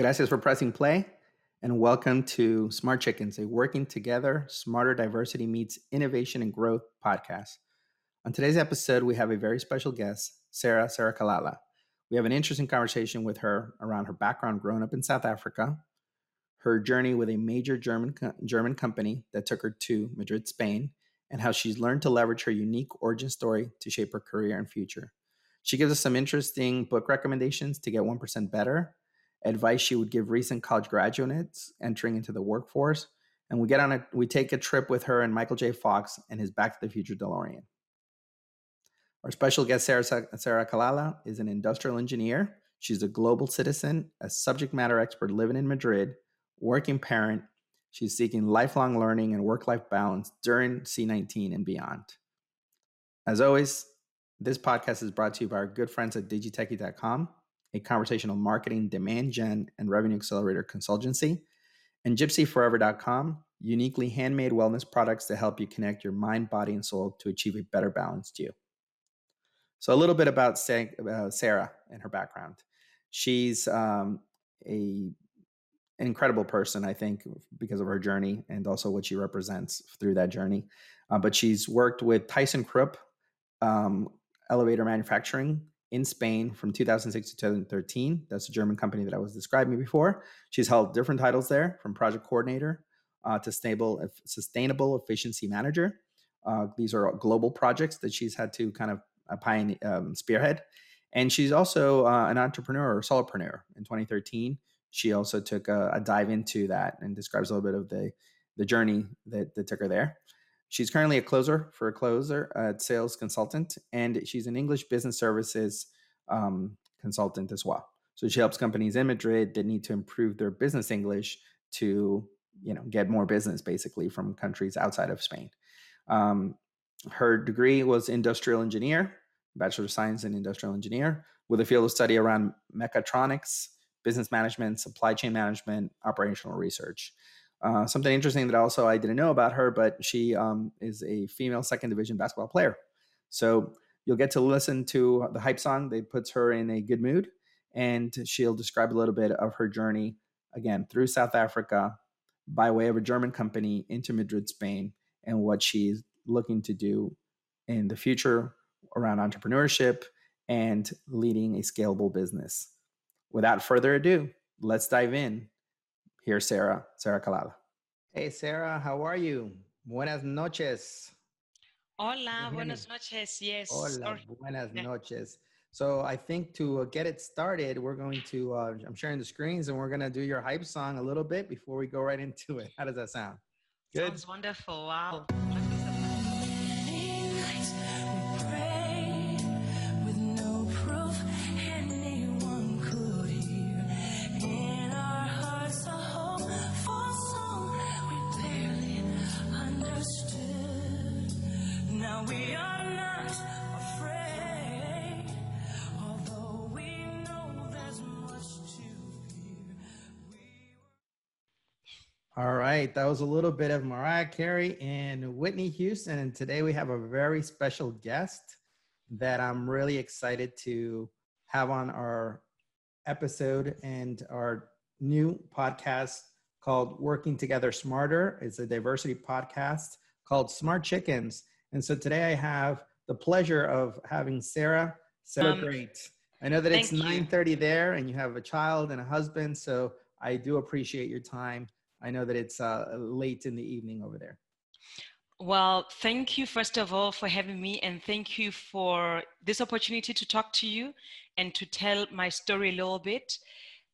Gracias for pressing play, and welcome to Smart Chickens, a working together, smarter diversity meets innovation and growth podcast. On today's episode, we have a very special guest, Sarah Sarah Kalala. We have an interesting conversation with her around her background growing up in South Africa, her journey with a major German German company that took her to Madrid, Spain, and how she's learned to leverage her unique origin story to shape her career and future. She gives us some interesting book recommendations to get 1% better advice she would give recent college graduates entering into the workforce. And we get on a we take a trip with her and Michael J. Fox and his Back to the Future DeLorean. Our special guest, Sarah, Sarah Kalala, is an industrial engineer. She's a global citizen, a subject matter expert living in Madrid, working parent. She's seeking lifelong learning and work life balance during C19 and beyond. As always, this podcast is brought to you by our good friends at digitechie.com a conversational marketing, demand gen, and revenue accelerator consultancy, and gypsyforever.com, uniquely handmade wellness products to help you connect your mind, body, and soul to achieve a better balanced you. So, a little bit about Sarah and her background. She's um, a an incredible person, I think, because of her journey and also what she represents through that journey. Uh, but she's worked with ThyssenKrupp um, Elevator Manufacturing in Spain from 2006 to 2013. That's a German company that I was describing before. She's held different titles there, from project coordinator uh, to stable, sustainable efficiency manager. Uh, these are global projects that she's had to kind of uh, pioneer, um, spearhead. And she's also uh, an entrepreneur or solopreneur. In 2013, she also took a, a, dive into that and describes a little bit of the the journey that, that took her there. She's currently a closer for a closer at sales consultant, and she's an English business services um, consultant as well. So she helps companies in Madrid that need to improve their business English to you know get more business basically from countries outside of Spain. Um, her degree was industrial engineer, bachelor of science in industrial engineer, with a field of study around mechatronics, business management, supply chain management, operational research. Uh, something interesting that also I didn't know about her, but she um, is a female second division basketball player. So you'll get to listen to the hype song that puts her in a good mood, and she'll describe a little bit of her journey again through South Africa by way of a German company into Madrid, Spain, and what she's looking to do in the future around entrepreneurship and leading a scalable business. Without further ado, let's dive in Here's Sarah, Sarah Kalala. Hey, Sarah, how are you? Buenas noches. Hola, buenas noches. Yes. Hola, buenas noches. So I think to uh, get it started, we're going to, uh, I'm sharing the screens and we're going to do your hype song a little bit before we go right into it. How does that sound? Good. Sounds wonderful. Wow. All right, that was a little bit of Mariah Carey and Whitney Houston. And today we have a very special guest that I'm really excited to have on our episode and our new podcast called Working Together Smarter. It's a diversity podcast called Smart Chickens. And so today I have the pleasure of having Sarah. Sarah, um, great. I know that it's 9:30 there and you have a child and a husband, so I do appreciate your time I know that it's uh, late in the evening over there. Well, thank you, first of all, for having me, and thank you for this opportunity to talk to you and to tell my story a little bit.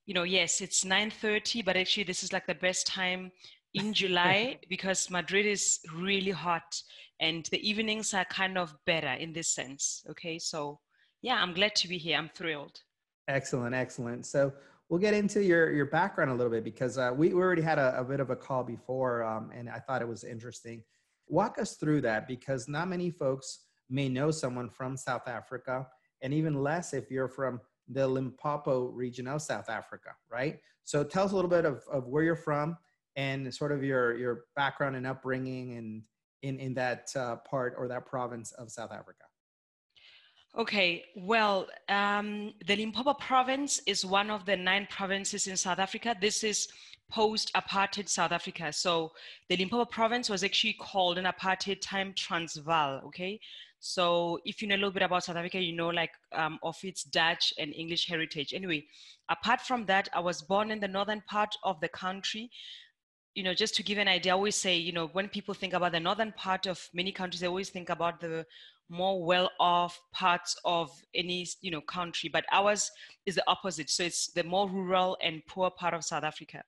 You know, yes, it's 9:30, but actually, this is like the best time in July because Madrid is really hot, and the evenings are kind of better in this sense. Okay, so yeah, I'm glad to be here. I'm thrilled. Excellent, excellent. So, we'll get into your your background a little bit because uh, we, we already had a, a, bit of a call before, um, and I thought it was interesting. Walk us through that because not many folks may know someone from South Africa, and even less if you're from the Limpopo region of South Africa, right? So tell us a little bit of, of where you're from and sort of your your background and upbringing and in in that uh, part or that province of South Africa. Okay, well, um, the Limpopo province is one of the nine provinces in South Africa. This is post apartheid South Africa. So the Limpopo province was actually called in apartheid time Transvaal. Okay, so if you know a little bit about South Africa, you know like um, of its Dutch and English heritage. Anyway, apart from that, I was born in the northern part of the country. You know, just to give an idea, I always say, you know, when people think about the northern part of many countries, they always think about the more well-off parts of any you know country but ours is the opposite. So it's the more rural and poor part of south africa.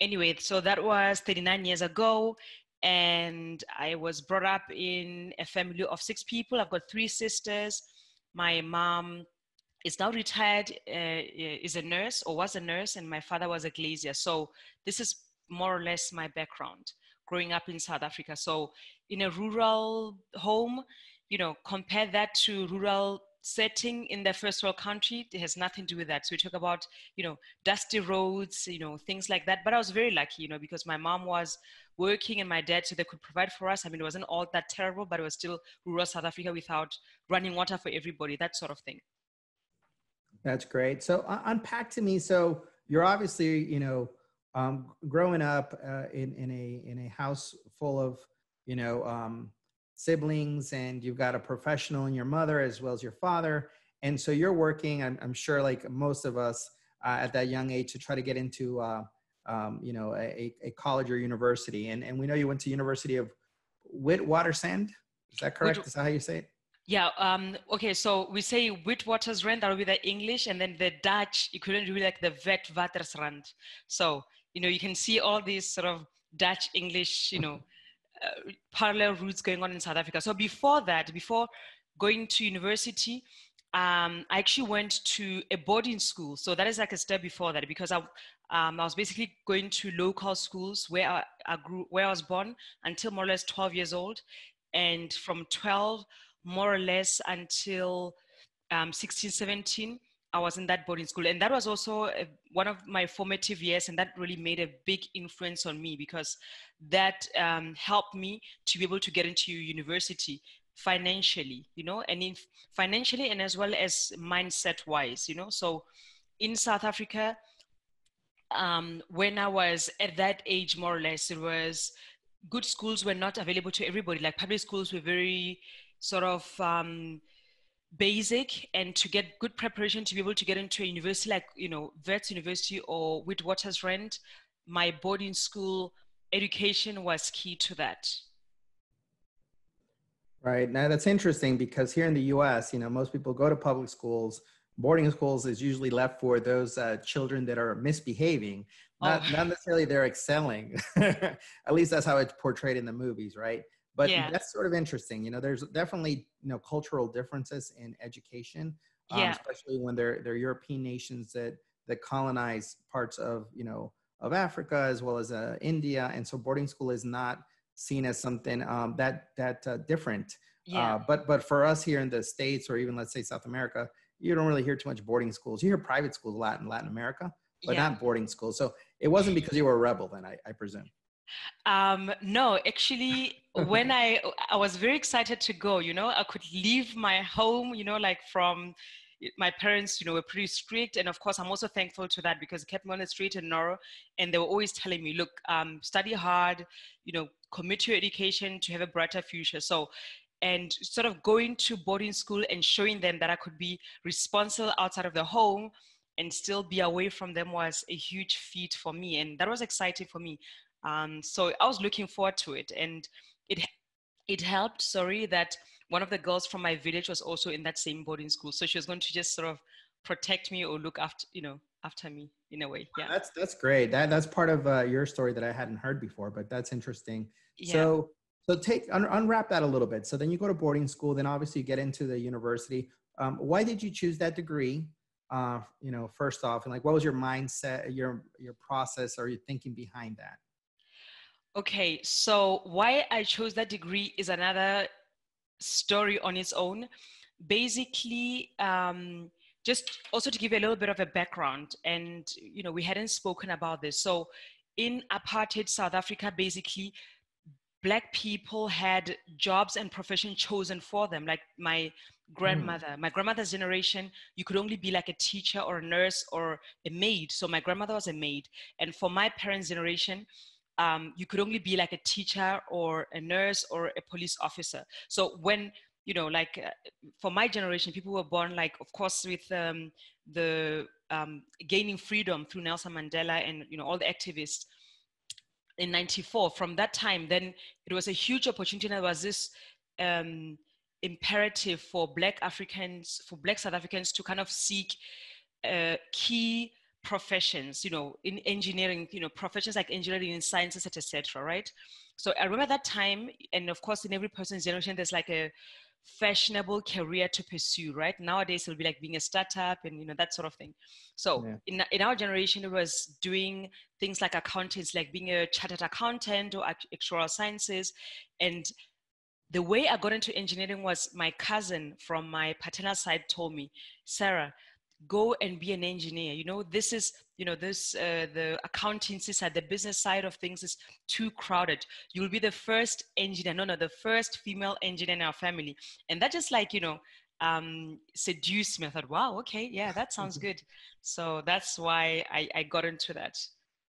Anyway so that was 39 years ago and i was brought up in a family of six people. I've got three sisters. My mom is now retired uh, is a nurse or was a nurse and my father was a glazier. So this is more or less my background growing up in south africa. So in a rural home you know, compare that to rural setting in the first world country, it has nothing to do with that. So we talk about, you know, dusty roads, you know, things like that. But I was very lucky, you know, because my mom was working and my dad, so they could provide for us. I mean, it wasn't all that terrible, but it was still rural South Africa without running water for everybody, that sort of thing. That's great. So uh, unpack to me. So you're obviously, you know, um, growing up uh, in in a in a house full of, you know, um, siblings and you've got a professional in your mother as well as your father. And so you're working i'm, I'm sure like most of us uh, at that young age to try to get into uh, um, you know a, a college or university. And, and we know you went to university of witwatersrand is that correct? Is that how you say it? Yeah um, okay so we say witwatersrand that will be the english and then the dutch equivalent will be like the witwatersrand. So you know you can see all these sort of dutch english you know uh, parallel routes going on in South Africa. So before that, before going to university, um, I actually went to a boarding school. So that is like a step before that because I, um, I was basically going to local schools where I, I, grew, where I was born until more or less 12 years old. And from 12, more or less until um, 16, 17, I was in that boarding school. And that was also a, one of my formative years. And that really made a big influence on me because that um, helped me to be able to get into university financially, you know, and in financially and as well as mindset wise, you know. So in South Africa, um, when I was at that age, more or less, it was good schools were not available to everybody. Like public schools were very sort of um, basic and to get good preparation to be able to get into a university like you know Wits University or Witwatersrand, my boarding school education was key to that. Right now, that's interesting because here in the U.S., you know, most people go to public schools. Boarding schools is usually left for those uh, children that are misbehaving, not, oh. not necessarily they're excelling. At least that's how it's portrayed in the movies, right? But yeah. that's sort of interesting you know there's definitely you know cultural differences in education um, yeah. especially when they're they're european nations that that colonize parts of you know of africa as well as uh, india and so boarding school is not seen as something um, that that uh, different yeah. Uh, but but for us here in the states or even let's say south america you don't really hear too much boarding schools you hear private schools a lot in latin america but yeah. not boarding schools so it wasn't because you were a rebel then i, I presume um, no, actually, when I I was very excited to go. You know, I could leave my home. You know, like from my parents, you know, were pretty strict, and of course, I'm also thankful to that because it kept me on the street and narrow, and they were always telling me, "Look, um, study hard. You know, commit to your education to have a brighter future." So. And sort of going to boarding school and showing them that I could be responsible outside of the home and still be away from them was a huge feat for me. And that was exciting for me. Um, so I was looking forward to it, and it it helped. Sorry that one of the girls from my village was also in that same boarding school, so she was going to just sort of protect me or look after you know after me in a way. Yeah, that's that's great. That that's part of uh, your story that I hadn't heard before, but that's interesting. Yeah. So so take un- unwrap that a little bit. So then you go to boarding school, then obviously you get into the university. Um, why did you choose that degree? Uh, you know, first off, and like, what was your mindset, your your process, or your thinking behind that? Okay, so why I chose that degree is another story on its own. Basically, um, just also to give you a little bit of a background, and you know, we hadn't spoken about this. So, in apartheid South Africa, basically, black people had jobs and profession chosen for them like my grandmother mm. my grandmother's generation you could only be like a teacher or a nurse or a maid so my grandmother was a maid and for my parents generation um, you could only be like a teacher or a nurse or a police officer. So when you know like uh, for my generation people were born like of course with um, the um, gaining freedom through nelson mandela and you know all the activists in 94 from that time then it was a huge opportunity And there was this um, imperative for black africans for black south africans to kind of seek uh, key professions you know in engineering you know professions like engineering and sciences etc right? So i remember that time and of course in every person's generation there's like a fashionable career to pursue right? Nowadays it'll be like being a startup and you know that sort of thing. So yeah. in, in our generation it was doing things like accountants like being a chartered accountant or actuarial sciences. And the way i got into engineering was my cousin from my paternal side told me sarah go and be an engineer. You know this is you know this uh, the accountancy side the business side of things is too crowded. You'll be the first engineer no no the first female engineer in our family. And that just like you know um seduced me. I thought wow okay yeah that sounds good. So that's why I, I got into that.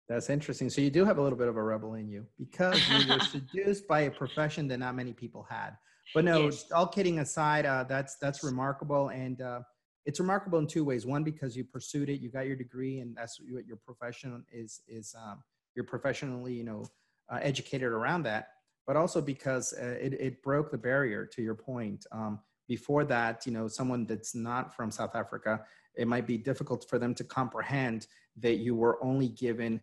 That's interesting. So you do have a little bit of a rebel in you because you were seduced by a profession that not many people had. But no yes. all kidding aside uh, that's that's remarkable. And uh, it's remarkable in two ways. One, because you pursued it, you got your degree, and that's what your profession is. Is um, you're professionally, you know, uh, educated around that. But also because uh, it it broke the barrier. To your point, um, before that, you know, someone that's not from South Africa, it might be difficult for them to comprehend that you were only given,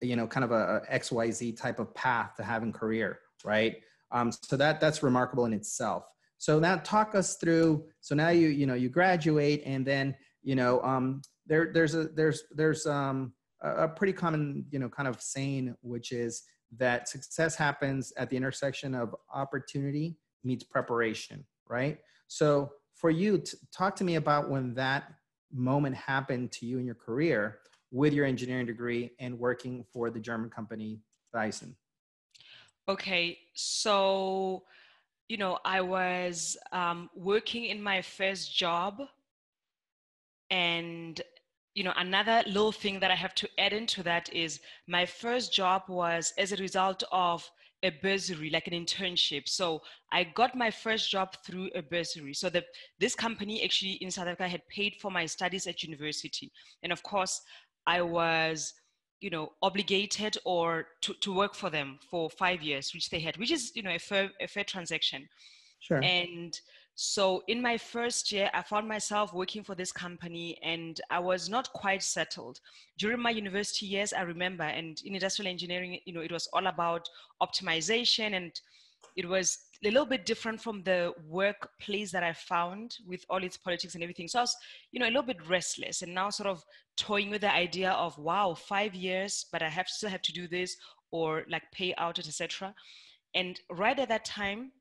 you know, kind of a, a X Y Z type of path to having career, right? Um, so that that's remarkable in itself. So now talk us through. So now you you know you graduate and then you know um, there there's a there's there's um, a, pretty common you know kind of saying which is that success happens at the intersection of opportunity meets preparation, right? So for you, to talk to me about when that moment happened to you in your career with your engineering degree and working for the German company Thyssen. Okay, so you know, I was um, working in my first job. And, you know, another little thing that I have to add into that is my first job was as a result of a bursary, like an internship. So I got my first job through a bursary. So the, this company actually in South Africa had paid for my studies at university. And of course, I was you know obligated or to, to work for them for five years which they had which is you know a fair, a fair transaction. Sure. And so in my first year i found myself working for this company and i was not quite settled. During my university years i remember and in industrial engineering you know it was all about optimization and it was a little bit different from the workplace that I found with all its politics and everything. So I was, you know, a little bit restless and now sort of toying with the idea of, wow, five years, but I have still have to do this or like pay out etc. And right at that time,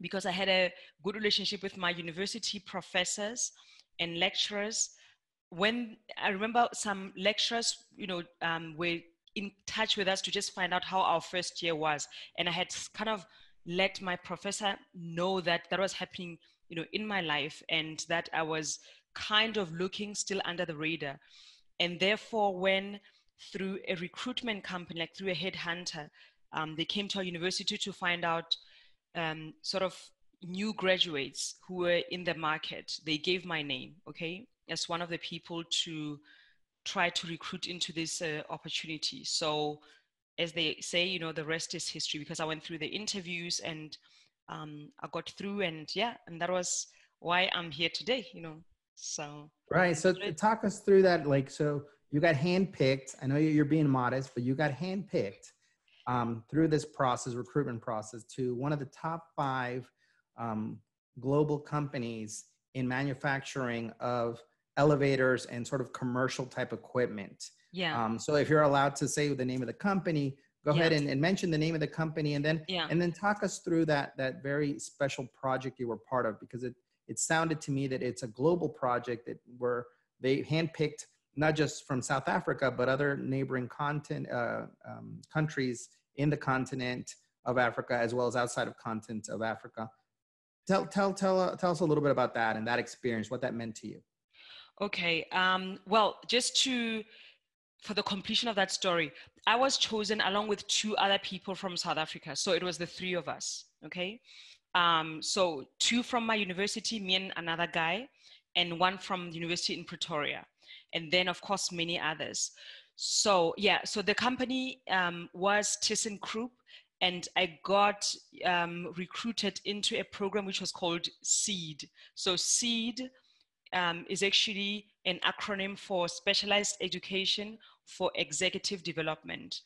because I had a good relationship with my university professors and lecturers, when I remember some lecturers, you know, um, were in touch with us to just find out how our first year was. And I had kind of let my professor know that that was happening you know in my life and that i was kind of looking still under the radar. And therefore when through a recruitment company like through a headhunter um, they came to our university to find out um, sort of new graduates who were in the market they gave my name okay as one of the people to try to recruit into this uh, opportunity. So as they say, you know, the rest is history because I went through the interviews and um, I got through, and yeah, and that was why I'm here today, you know. So right. So talk us through that. Like, so you got handpicked. I know you're being modest, but you got handpicked um, through this process, recruitment process, to one of the top five um, global companies in manufacturing of elevators and sort of commercial type equipment. Yeah. Um, so if you're allowed to say the name of the company, go yeah. ahead and, and, mention the name of the company and then yeah. and then talk us through that that very special project you were part of because it it sounded to me that it's a global project that where they handpicked not just from South Africa but other neighboring content uh, um, countries in the continent of Africa as well as outside of continent of Africa. Tell tell tell uh, tell us a little bit about that and that experience, what that meant to you. Okay. Um, well, just to for the completion of that story, I was chosen along with two other people from South Africa. So it was the three of us. Okay. Um, so two from my university, me and another guy, and one from the university in Pretoria, and then of course many others. So yeah, so the company um, was ThyssenKrupp, and I got um, recruited into a program which was called SEED. So SEED um, is actually an acronym for Specialized Education for Executive Development.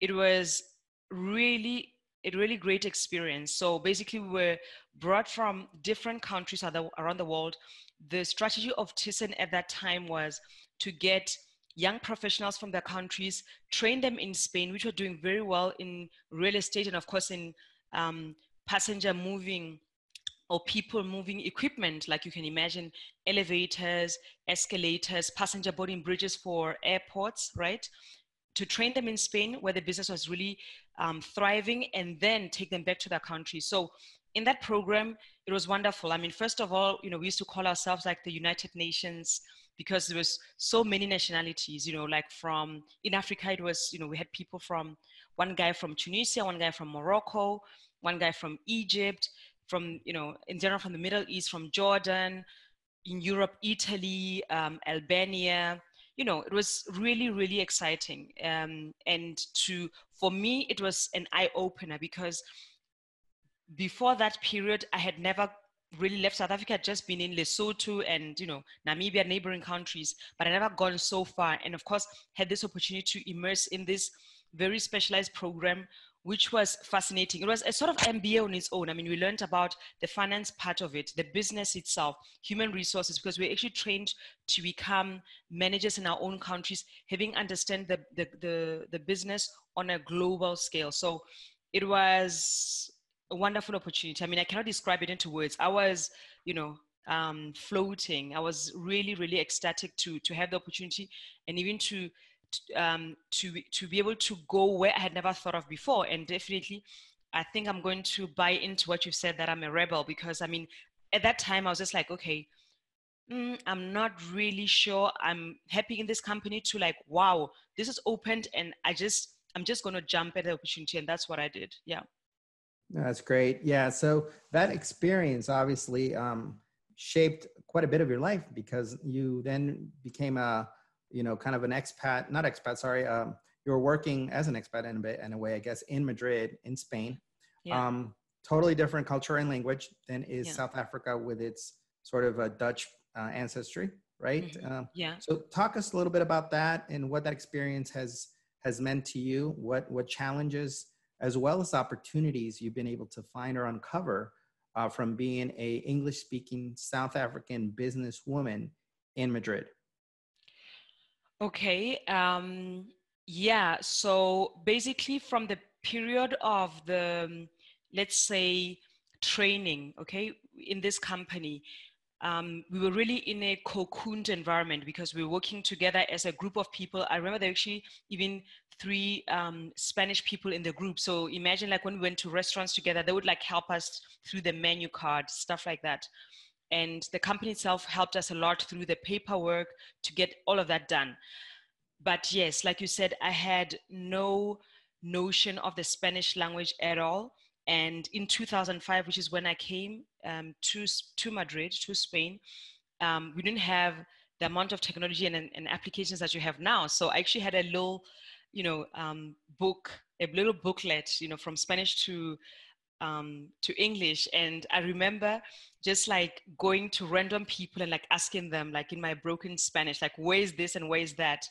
It was really a really great experience. So basically, we were brought from different countries around the world. The strategy of Thyssen at that time was to get young professionals from their countries, train them in Spain, which were doing very well in real estate and, of course, in um, passenger moving or people moving equipment, like you can imagine elevators, escalators, passenger boarding bridges for airports, right? To train them in Spain, where the business was really um, thriving, and then take them back to their country. So in that program, it was wonderful. I mean, first of all, you know, we used to call ourselves like the United Nations because there was so many nationalities, you know, like from in Africa, it was, you know, we had people from one guy from Tunisia, one guy from Morocco, one guy from Egypt, from, you know, in general from the Middle East, from Jordan, in Europe, Italy, um, Albania. You know, it was really, really exciting. Um, and to, for me, it was an eye opener because before that period, I had never really left South Africa, I'd just been in Lesotho and, you know, Namibia, neighboring countries, but I never gone so far. And of course, had this opportunity to immerse in this very specialized program which was fascinating. It was a sort of MBA on its own. I mean, we learned about the finance part of it, the business itself, human resources, because we actually trained to become managers in our own countries, having understand the, the, the, the business on a global scale. So it was a wonderful opportunity. I mean, I cannot describe it into words. I was, you know, um, floating. I was really, really ecstatic to to have the opportunity and even to um, to to be able to go where I had never thought of before. And definitely, I think I'm going to buy into what you've said that I'm a rebel because I mean, at that time I was just like, okay, mm, I'm not really sure. I'm happy in this company to like, wow, this is opened, and I just I'm just going to jump at the opportunity, and that's what I did. Yeah. That's great. Yeah. So that experience obviously um, shaped quite a bit of your life because you then became a you know, kind of an expat, not expat, sorry, um, you were working as an expat in a, bit, in a way, I guess, in Madrid, in Spain. Yeah. Um, totally different culture and language than is yeah. South Africa with its sort of a Dutch uh, ancestry, right? Mm-hmm. Um, yeah. So talk us a little bit about that and what that experience has has meant to you. What what challenges as well as opportunities you've been able to find or uncover uh, from being a English speaking South African businesswoman in Madrid. Okay. Um, yeah. So basically, from the period of the, um, let's say, training, okay, in this company, um, we were really in a cocooned environment because we were working together as a group of people. I remember there were actually even three um, Spanish people in the group. So imagine like when we went to restaurants together, they would like help us through the menu card, stuff like that. And the company itself helped us a lot through the paperwork to get all of that done. But yes, like you said, I had no notion of the Spanish language at all. And in 2005, which is when I came um, to, to Madrid, to Spain, um, we didn't have the amount of technology and, and, applications that you have now. So I actually had a little, you know, um, book, a little booklet, you know, from Spanish to um, to English. And I remember just like going to random people and like asking them, like in my broken Spanish, like, where is this and where is that?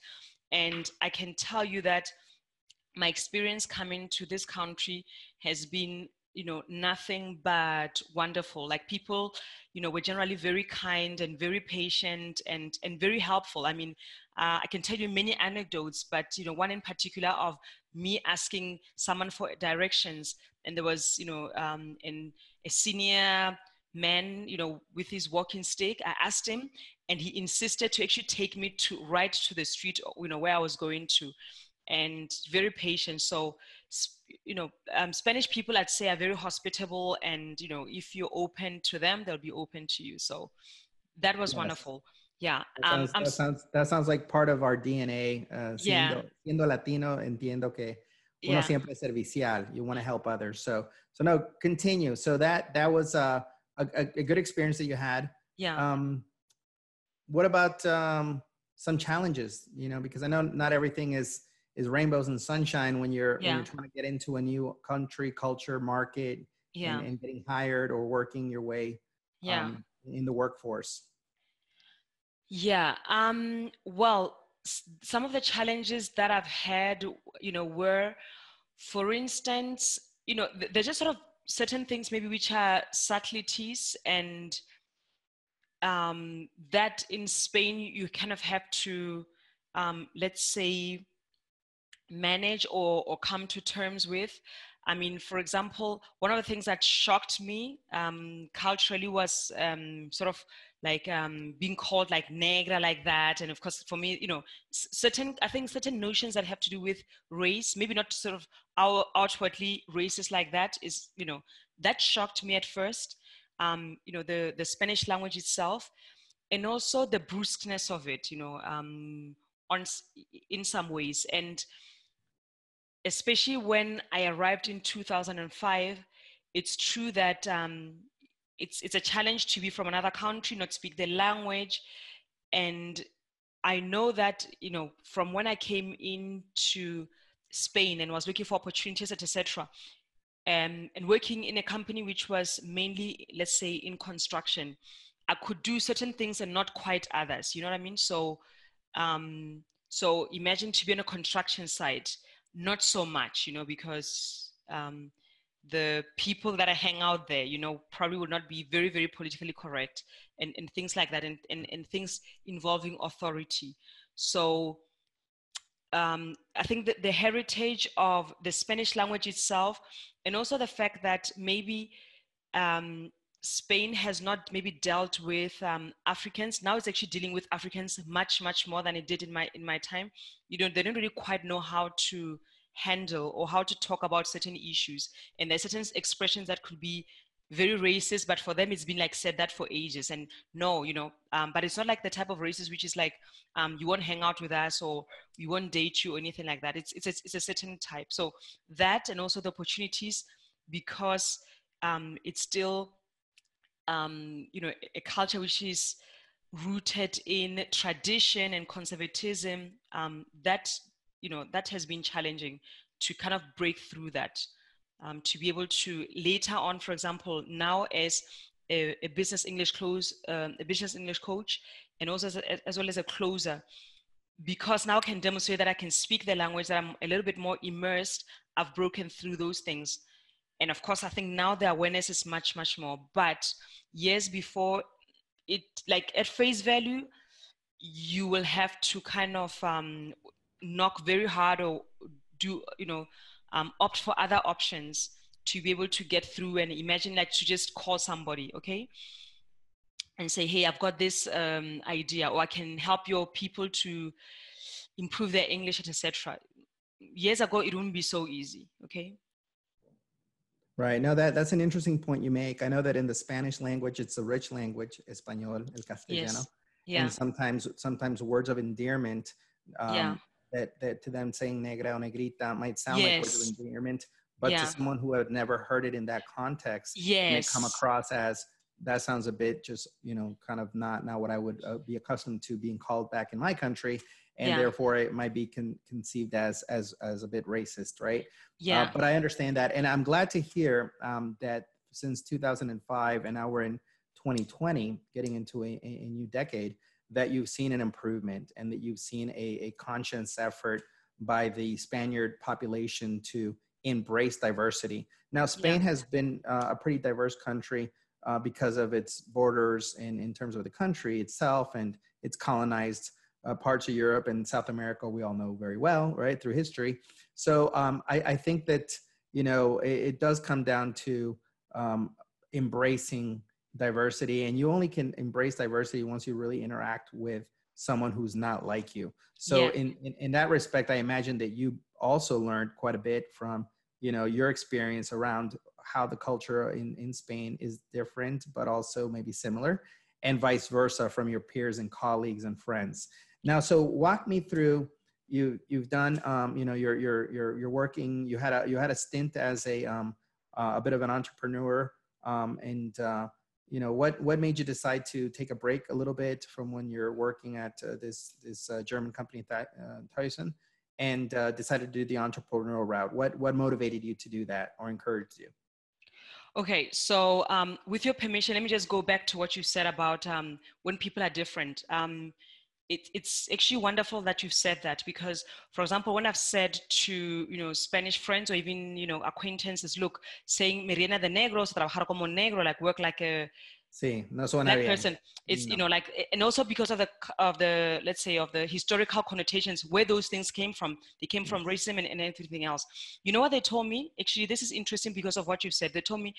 And I can tell you that my experience coming to this country has been you know nothing but wonderful like people you know were generally very kind and very patient and and very helpful i mean uh, i can tell you many anecdotes but you know one in particular of me asking someone for directions and there was you know um, in a senior man you know with his walking stick i asked him and he insisted to actually take me to right to the street you know where i was going to and very patient. So, you know, um, Spanish people, I'd say, are very hospitable, and you know, if you're open to them, they'll be open to you. So, that was yes. wonderful. Yeah. That um, sounds, that sounds, that sounds like part of our DNA. Uh, siendo, yeah. siendo Latino, entiendo que uno yeah. siempre es servicial. You want to help others. So, so no, continue. So that that was uh, a, a good experience that you had. Yeah. Um, what about um, some challenges? You know, because I know not everything is is rainbows and sunshine when you're yeah. when you're trying to get into a new country, culture, market, yeah. and, and getting hired or working your way yeah. Um, in the workforce. Yeah. Um, well, some of the challenges that I've had, you know, were, for instance, you know, there's just sort of certain things maybe which are subtleties and um, that in Spain you kind of have to, um, let's say, manage or, or come to terms with. I mean, for example, one of the things that shocked me um, culturally was um, sort of like um, being called like negra like that. And of course for me you know certain i think certain notions that have to do with race maybe not sort of our outwardly racist like that is you know that shocked me at first um, you know the the spanish language itself and also the brusqueness of it you know um, on in some ways. And especially when i arrived in 2005 it's true that um, it's it's a challenge to be from another country, not speak the language, and I know that you know from when I came into Spain and was looking for opportunities, etc. Um, and working in a company which was mainly, let's say, in construction, I could do certain things and not quite others. You know what I mean? So, um, so imagine to be on a construction site, not so much, you know, because um, the people that I hang out there, you know, probably would not be very, very politically correct and, and things like that and, and, and things involving authority. So um, I think that the heritage of the Spanish language itself and also the fact that maybe um, Spain has not maybe dealt with um, Africans. Now it's actually dealing with Africans much, much more than it did in my in my time. You know, they don't really quite know how to handle or how to talk about certain issues. And there's certain expressions that could be very racist, but for them it's been like said that for ages. And no, you know, um, but it's not like the type of racist which is like um, you won't hang out with us or we won't date you or anything like that. It's it's a, it's a certain type. So that and also the opportunities because um, it's still um, you know a culture which is rooted in tradition and conservatism um, that you know that has been challenging to kind of break through that um, to be able to later on for example now as a, a business english close um, a business english coach and also as, a, as well as a closer because now I can demonstrate that I can speak the language that I'm a little bit more immersed. I've broken through those things. And of course, I think now the awareness is much, much more. But years before, it like at face value, you will have to kind of um, knock very hard or do you know um, opt for other options to be able to get through and imagine like to just call somebody okay? And say hey i've got this um, idea or i can help your people to improve their english etc years ago it wouldn't be so easy okay Right. Now that that's an interesting point you make. I know that in the Spanish language, it's a rich language, español, el castellano. Yes. Yeah. And sometimes sometimes words of endearment um, yeah that, that to them saying negra o negrita might sound yes. like words of endearment, but yeah. to someone who had never heard it in that context, yes. may come across as that sounds a bit just you know kind of not not what I would uh, be accustomed to being called back in my country, and yeah. therefore it might be con- conceived as as as a bit racist, right? Yeah. Uh, but I understand that, and I'm glad to hear um, that since 2005, and now we're in 2020, getting into a, a new decade that you've seen an improvement and that you've seen a, a conscious effort by the Spaniard population to embrace diversity. Now, Spain yeah. has been uh, a pretty diverse country uh, because of its borders and in terms of the country itself and its colonized uh, parts of Europe and South America, we all know very well, right, through history. So um, I, I, think that, you know, it, it does come down to um, embracing diversity and you only can embrace diversity once you really interact with someone who's not like you. So yeah. in, in, in that respect, I imagine that you also learned quite a bit from you know your experience around how the culture in, in Spain is different, but also maybe similar, and vice versa from your peers and colleagues and friends. Now, so walk me through you you've done um, you know you're you're you're you're working you had a you had a stint as a um, uh, a bit of an entrepreneur um, and uh, you know what what made you decide to take a break a little bit from when you're working at uh, this this uh, German company Th- uh, Thyssen and uh, decided to do the entrepreneurial route what what motivated you to do that or encouraged you Okay, so um, with your permission, let me just go back to what you said about um, when people are different. Um, it, it's actually wonderful that you've said that because, for example, when I've said to you know Spanish friends or even you know acquaintances, look, saying Mirena de negros, trabajar como negro, like work like a Sí, no suena that person. It's no. you know like, and also because of the of the let's say of the historical connotations where those things came from. They came from racism and, and everything else. You know what they told me? Actually, this is interesting because of what you said. They told me,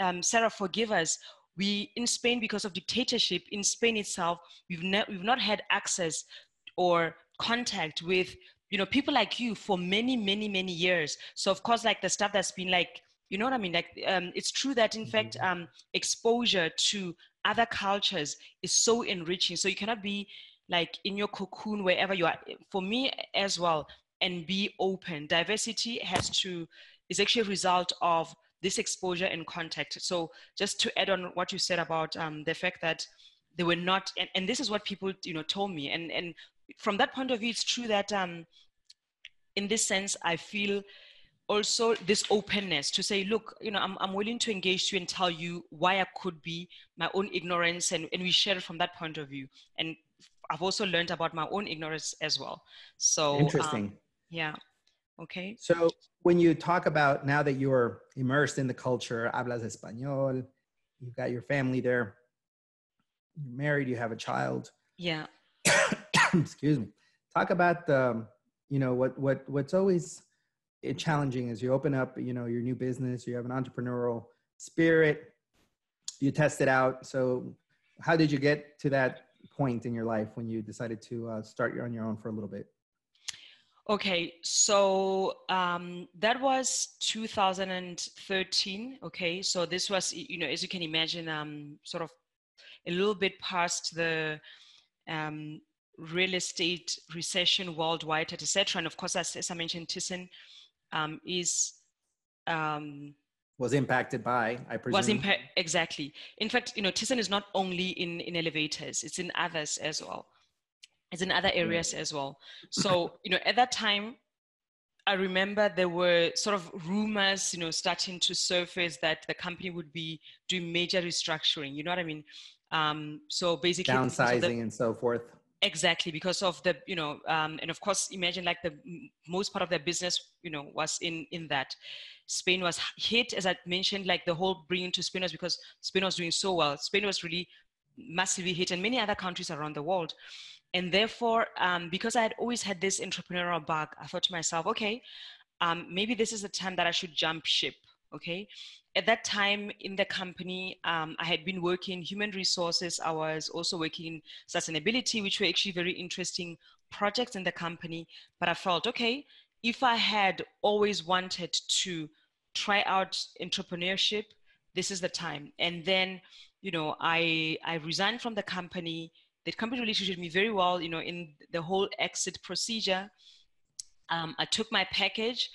um, Sarah, forgive us we in Spain because of dictatorship in Spain itself we've, ne- we've not had access or contact with you know people like you for many many many years. So of course like the stuff that's been like you know what I mean? Like um, it's true that in fact mm-hmm. um, exposure to other cultures is so enriching. So you cannot be like in your cocoon wherever you are. For me as well and be open. Diversity has to is actually a result of this exposure and contact. So just to add on what you said about um, the fact that they were not, and, and, this is what people you know told me, and and from that point of view, it's true that um, in this sense, I feel also this openness to say, look, you know, I'm, I'm willing to engage you and tell you why I could be my own ignorance, and, and we share it from that point of view. And I've also learned about my own ignorance as well. So interesting. Um, yeah. Okay. So when you talk about now that you're immersed in the culture, hablas español, you've got your family there, you're married, you have a child. Yeah. Excuse me. Talk about the, you know, what what what's always challenging is you open up, you know, your new business, you have an entrepreneurial spirit, you test it out. So, how did you get to that point in your life when you decided to uh, start your on your own for a little bit? Okay, so um, that was 2013. Okay, so this was, you know, as you can imagine, um, sort of a little bit past the um, real estate recession worldwide, etc. And of course, as, as I mentioned, Thyssen um, is um, was impacted by, I presume. Was impact exactly. In fact, you know, Thyssen is not only in in elevators; it's in others as well is in other areas as well. So, you know, at that time, I remember there were sort of rumors, you know, starting to surface that the company would be doing major restructuring. You know what I mean? Um, so basically, downsizing the, and so forth. Exactly, because of the, you know, um, and of course, imagine like the most part of their business, you know, was in in that. Spain was hit, as I mentioned, like the whole bringing to Spain was because Spain was doing so well. Spain was really massively hit, and many other countries around the world. And therefore, um, because I had always had this entrepreneurial bug, I thought to myself, okay, um, maybe this is the time that I should jump ship. Okay. At that time in the company, um, I had been working human resources. I was also working in sustainability, which were actually very interesting projects in the company. But I felt, okay, if I had always wanted to try out entrepreneurship, this is the time. And then, you know, I I resigned from the company the company really treated me very well, you know, in the whole exit procedure. Um, I took my package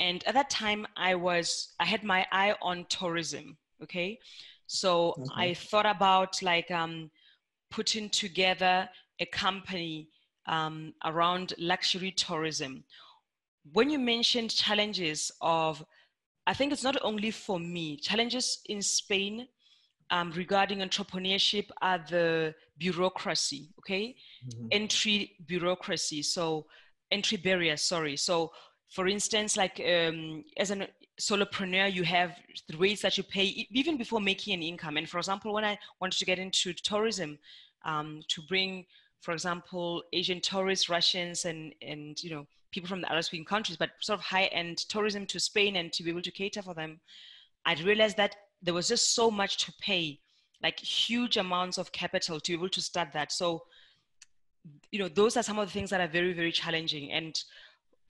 and at that time I was, I had my eye on tourism. Okay. So okay. I thought about like um, putting together a company um, around luxury tourism. When you mentioned challenges of, I think it's not only for me, challenges in Spain um, regarding entrepreneurship are the bureaucracy, okay? Mm-hmm. Entry bureaucracy, so entry barriers, sorry. So, for instance, like um, as a solopreneur, you have the rates that you pay even before making an income. And for example, when I wanted to get into tourism, um, to bring, for example, Asian tourists, Russians, and and you know people from the Arab speaking countries, but sort of high-end tourism to Spain and to be able to cater for them, I realized that there was just so much to pay, like huge amounts of capital to be able to start that. So you know, those are some of the things that are very, very challenging. And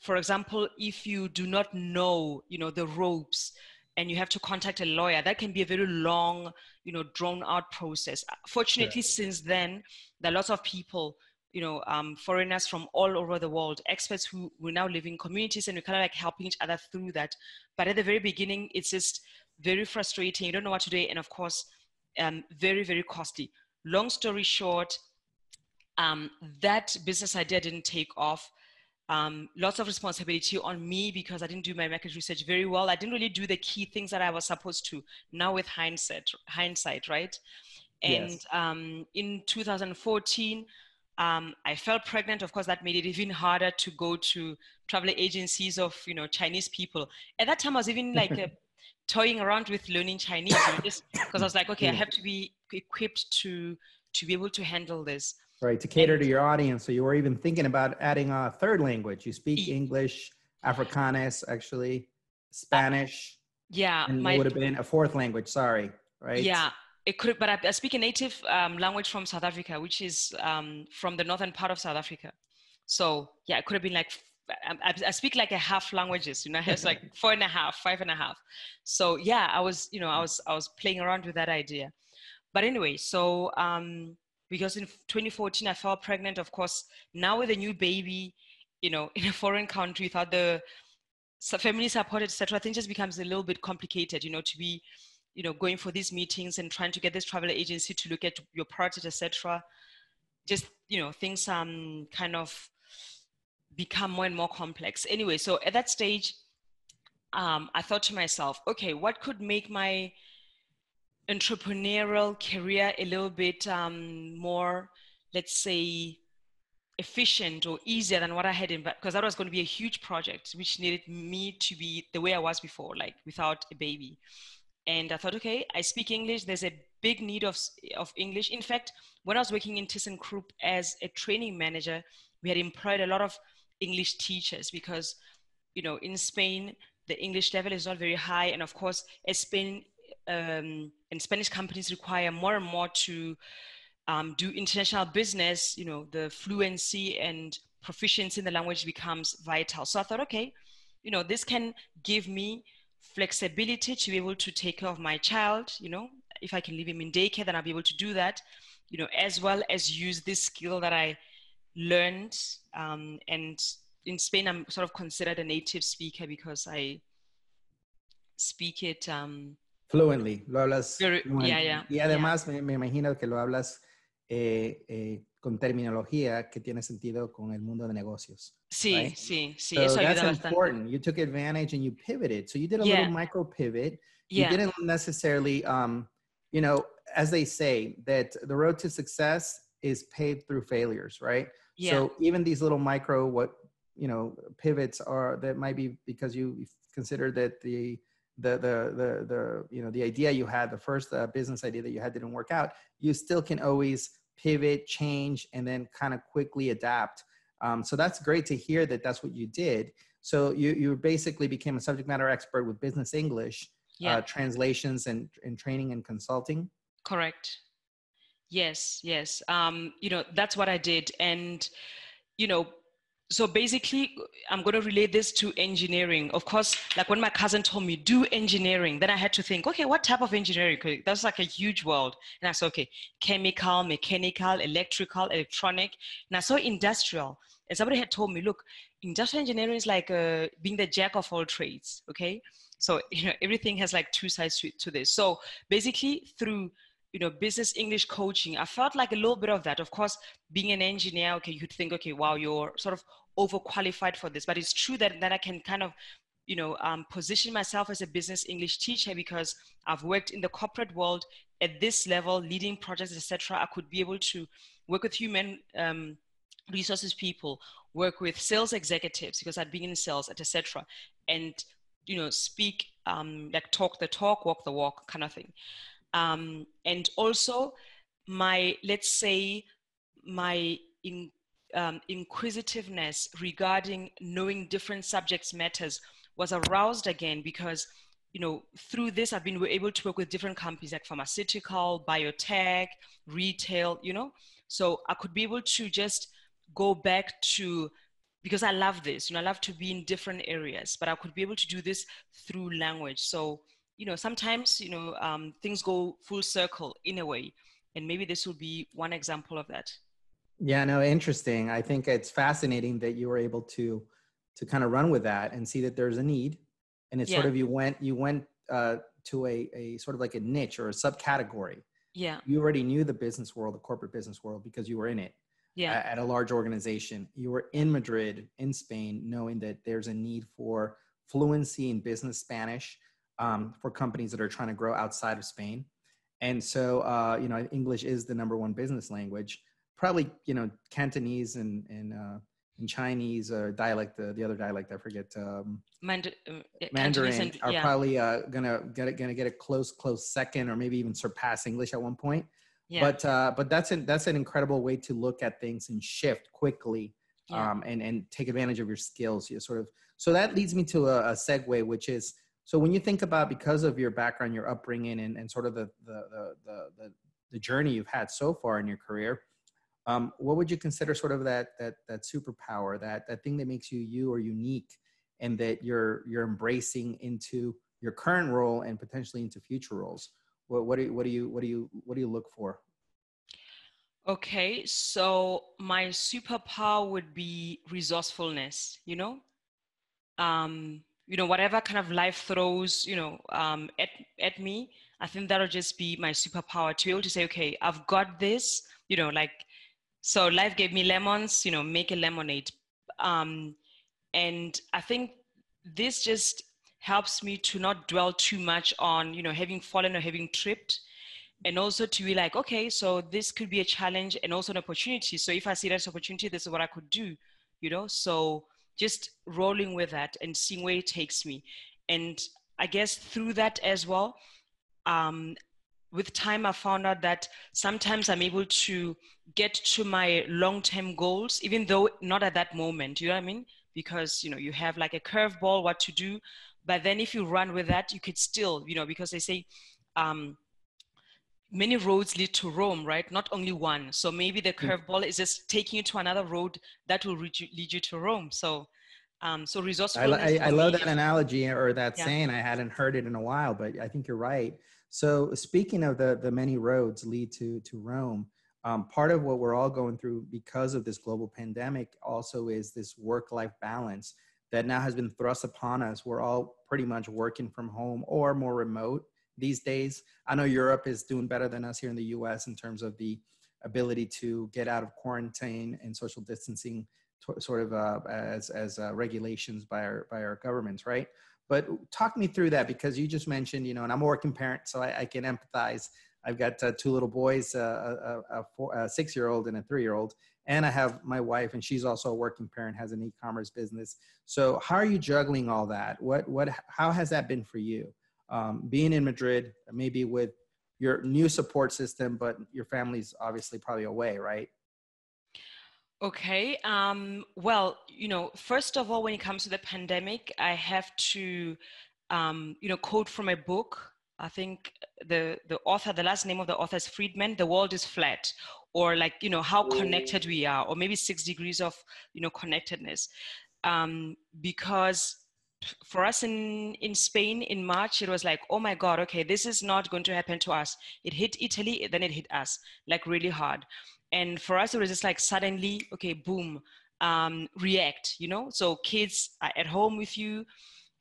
for example, if you do not know, you know, the ropes and you have to contact a lawyer, that can be a very long, you know, drawn out process. Fortunately, yeah. since then, there are lots of people, you know, um, foreigners from all over the world, experts who we now live in communities and we're kind of like helping each other through that. But at the very beginning, it's just very frustrating. You don't know what to do. And of course, um, very, very costly. Long story short, um, that business idea didn't take off um, lots of responsibility on me because I didn't do my market research very well. I didn't really do the key things that I was supposed to. Now with hindsight, hindsight, right? And yes. um, in 2014, um, I felt pregnant. Of course, that made it even harder to go to travel agencies of you know Chinese people. At that time, I was even like uh, toying around with learning Chinese, just because I was like, okay, I have to be equipped to to be able to handle this. Right to cater to your audience. So you were even thinking about adding a third language. You speak english afrikaans actually spanish yeah and my, it would have been a fourth language sorry right? Yeah it could but i, I speak a native um, language from south africa which is um, from the northern part of south africa. So yeah it could have been like I, I speak like a half languages you know it's like four and a half five and a half so yeah i was you know i was i was playing around with that idea but anyway so um because in 2014 I fell pregnant. Of course, now with a new baby, you know, in a foreign country without the family support, etc., things just becomes a little bit complicated. You know, to be, you know, going for these meetings and trying to get this travel agency to look at your project, etc. Just you know, things um kind of become more and more complex. Anyway, so at that stage, um, I thought to myself, okay, what could make my entrepreneurial career a little bit um, more, let's say, efficient or easier than what I had in, because that was going to be a huge project, which needed me to be the way I was before, like without a baby. And I thought, okay, I speak English. There's a big need of, of English. In fact, when I was working in ThyssenKrupp as a training manager, we had employed a lot of English teachers because, you know, in Spain, the English level is not very high. And of course, as Spain um, and Spanish companies require more and more to um, do international business, you know, the fluency and proficiency in the language becomes vital. So I thought, okay, you know, this can give me flexibility to be able to take care of my child, you know, if I can leave him in daycare, then I'll be able to do that, you know, as well as use this skill that I learned. Um, and in Spain, I'm sort of considered a native speaker because I speak it um, Fluently, lo hablas. Yeah, yeah, y además Me, me, imagino que lo hablas eh, eh, con terminología que tiene sentido con el mundo de negocios. Sí, right? sí, sí. So eso that's important. You took advantage and you pivoted. So you did a yeah. little micro pivot. You yeah. didn't necessarily, um, you know, as they say, that the road to success is paved through failures, right? Yeah. So even these little micro, what you know, pivots are that might be because you consider that the the the the the you know the idea you had the first uh, business idea that you had didn't work out you still can always pivot change and then kind of quickly adapt um, so that's great to hear that that's what you did so you you basically became a subject matter expert with business english uh, yeah. uh, translations and, and training and consulting correct yes yes. Um, you know that's what i did. And you know so basically i'm going to relate this to engineering. Of course like when my cousin told me do engineering then i had to think okay what type of engineering? That's like a huge world. And i said okay chemical mechanical electrical electronic. And i saw industrial. And somebody had told me look industrial engineering is like uh, being the jack of all trades okay? So you know everything has like two sides to, to this. So basically through you know, business English coaching, I felt like a little bit of that. Of course, being an engineer, okay, you could think, okay, wow, you're sort of overqualified for this. But it's true that, that I can kind of, you know, um, position myself as a business English teacher because I've worked in the corporate world at this level, leading projects, etc. I could be able to work with human um, resources people, work with sales executives because I'd been in sales, etc. And you know, speak um, like talk the talk, walk the walk, kind of thing um, and also my let's say my in, um, inquisitiveness regarding knowing different subjects matters was aroused again because you know through this i've been able to work with different companies like pharmaceutical biotech retail you know so i could be able to just go back to because I love this. You know, I love to be in different areas, but I could be able to do this through language. So, you know, sometimes, you know, um, things go full circle in a way. And maybe this will be one example of that. Yeah, no, interesting. I think it's fascinating that you were able to to kind of run with that and see that there's a need. And it's yeah. sort of you went you went uh, to a, a sort of like a niche or a subcategory. Yeah. You already knew the business world, the corporate business world, because you were in it yeah. at a large organization. You were in Madrid, in Spain, knowing that there's a need for fluency in business Spanish um, for companies that are trying to grow outside of Spain. And so, uh, you know, English is the number one business language. Probably, you know, Cantonese and and, uh, and Chinese or dialect, the, the other dialect I forget, um, Mand- uh, Mandarin and, are probably uh, gonna get it, gonna get a close close second or maybe even surpass English at one point. Yeah. But uh, but that's an that's an incredible way to look at things and shift quickly, yeah. um, and and take advantage of your skills. You sort of so that leads me to a, a segue, which is so when you think about because of your background, your upbringing, and, and sort of the the, the the the journey you've had so far in your career, um, what would you consider sort of that that that superpower, that that thing that makes you you or unique, and that you're you're embracing into your current role and potentially into future roles? What, what do you, what do you, what do you, what do you look for? Okay, so my superpower would be resourcefulness, you know? Um, you know, whatever kind of life throws, you know, um, at, at me, I think that'll just be my superpower to be able to say, okay, I've got this, you know, like, so life gave me lemons, you know, make a lemonade. Um, and I think this just helps me to not dwell too much on you know having fallen or having tripped and also to be like okay so this could be a challenge and also an opportunity so if i see that's opportunity this is what i could do you know so just rolling with that and seeing where it takes me. And i guess through that as well um, with time i found out that sometimes i'm able to get to my long-term goals even though not at that moment you know what i mean? Because you know you have like a curveball what to do. But then if you run with that, you could still, you know, because they say um, many roads lead to Rome, right? Not only one. So maybe the hmm. curveball is just taking you to another road that will lead you to Rome. So um, so resourcefulness. I, I, I love that analogy or that yeah. saying. I hadn't heard it in a while, but I think you're right. So speaking of the the many roads lead to to Rome, um, part of what we're all going through because of this global pandemic also is this work life balance that now has been thrust upon us. We're all pretty much working from home or more remote these days. I know Europe is doing better than us here in the US in terms of the ability to get out of quarantine and social distancing to, sort of uh, as, as uh, regulations by our, by our governments, right? But talk me through that because you just mentioned, you know, and I'm a working parent, so I, I can empathize. I've got uh, two little boys, uh, a, a, a, a six year old and a three year old and I have my wife, and she's also a working parent, has an e-commerce business. So, how are you juggling all that? What, what, how has that been for you? Um, being in Madrid, maybe with your new support system, but your family's obviously probably away, right? Okay. Um, well, you know, first of all, when it comes to the pandemic, I have to, um, you know, quote from a book. I think the the author, the last name of the author is Friedman. The world is flat, or like you know how connected we are or maybe six degrees of you know connectedness um, because for us in in spain in march it was like oh my god okay this is not going to happen to us it hit italy then it hit us like really hard and for us it was just like suddenly okay boom um, react you know so kids are at home with you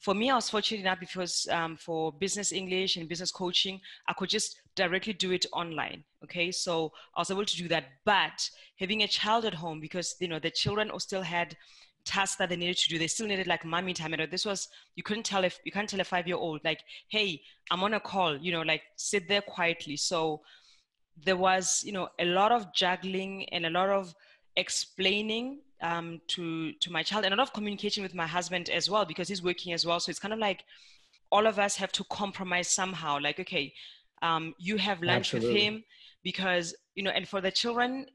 for me, I was fortunate enough because um, for business English and business coaching, I could just directly do it online. Okay, so I was able to do that. But having a child at home, because you know the children still had tasks that they needed to do, they still needed like mommy time. And this was you couldn't tell if you can't tell a five year old like, hey, I'm on a call. You know, like sit there quietly. So there was you know a lot of juggling and a lot of explaining um, to to my child and a lot of communication with my husband as well because he's working as well so it's kind of like all of us have to compromise somehow like okay um, you have lunch Absolutely. with him because you know and for the children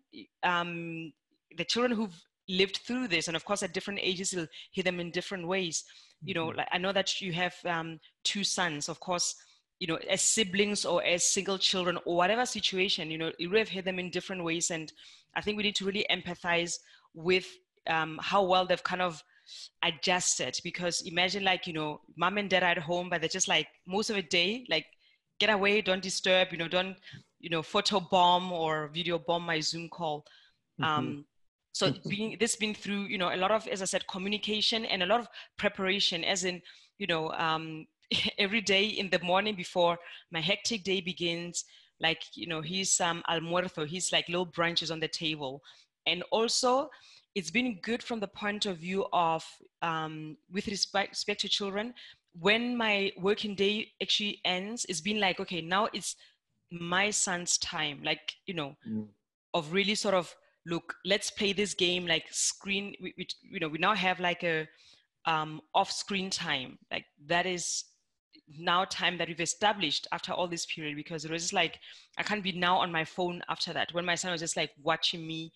um, the children who've lived through this and of course at different ages you'll hear them in different ways. You know mm-hmm. like i know that you have um, two sons. Of course you know as siblings or as single children or whatever situation you know you have hit them in different ways. And i think we need to really empathize with um, how well they've kind of adjusted. Because imagine like you know mom and dad are at home but they're just like most of the day like get away don't disturb you know don't you know photo bomb or video bomb my zoom call. Mm-hmm. So being this been through you know a lot of as i said communication and a lot of preparation as in you know um, every day in the morning before my hectic day begins like you know he's um almuerzo he's like little branches on the table and also it's been good from the point of view of um, with respect, respect to children when my working day actually ends it's been like okay now it's my son's time like you know mm. of really sort of look let's play this game like screen we, we, you know we now have like a um, off screen time. Like that is now time that we've established after all this period because it was just like i can't be now on my phone after that when my son was just like watching me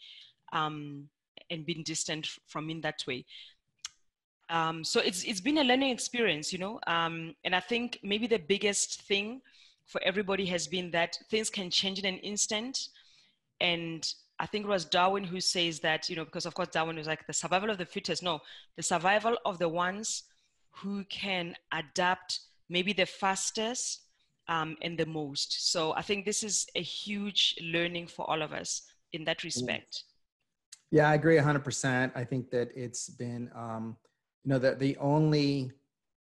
um, and being distant from me in that way. Um, so it's it's been a learning experience you know um, and i think maybe the biggest thing for everybody has been that things can change in an instant and I think it was Darwin who says that, you know, because of course Darwin was like the survival of the fittest. No, the survival of the ones who can adapt maybe the fastest um, and the most. So I think this is a huge learning for all of us in that respect. Yeah, I agree 100%. I think that it's been, um, you know, that the only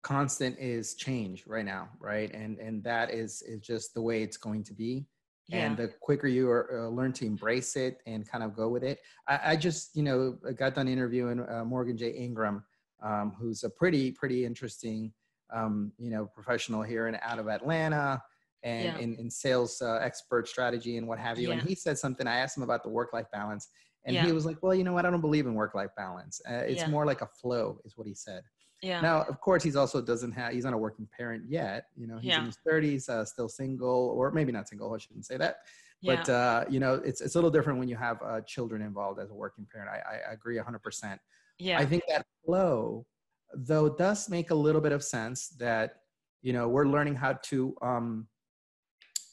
constant is change right now, right? And, and that is, is just the way it's going to be. Yeah. And the quicker you are, uh, learn to embrace it and kind of go with it. I, I just, you know, got done interviewing uh, Morgan J. Ingram, um, who's a pretty, pretty interesting um, you know, professional here and out of Atlanta and yeah. in, in sales uh, expert strategy and what have you. Yeah. And he said something, I asked him about the work-life balance and he was like, well, you know what? I don't believe in work-life balance. Uh, it's more like a flow is what he said. Yeah. Now, of course, he's also doesn't have, he's not a working parent yet. You know, he's in his thirties, uh, still single or maybe not single. I shouldn't say that. But, uh, you know, it's, it's a little different when you have uh, children involved as a working parent. I, I agree hundred percent. Yeah. I think that flow though does make a little bit of sense that you know we're learning how to um,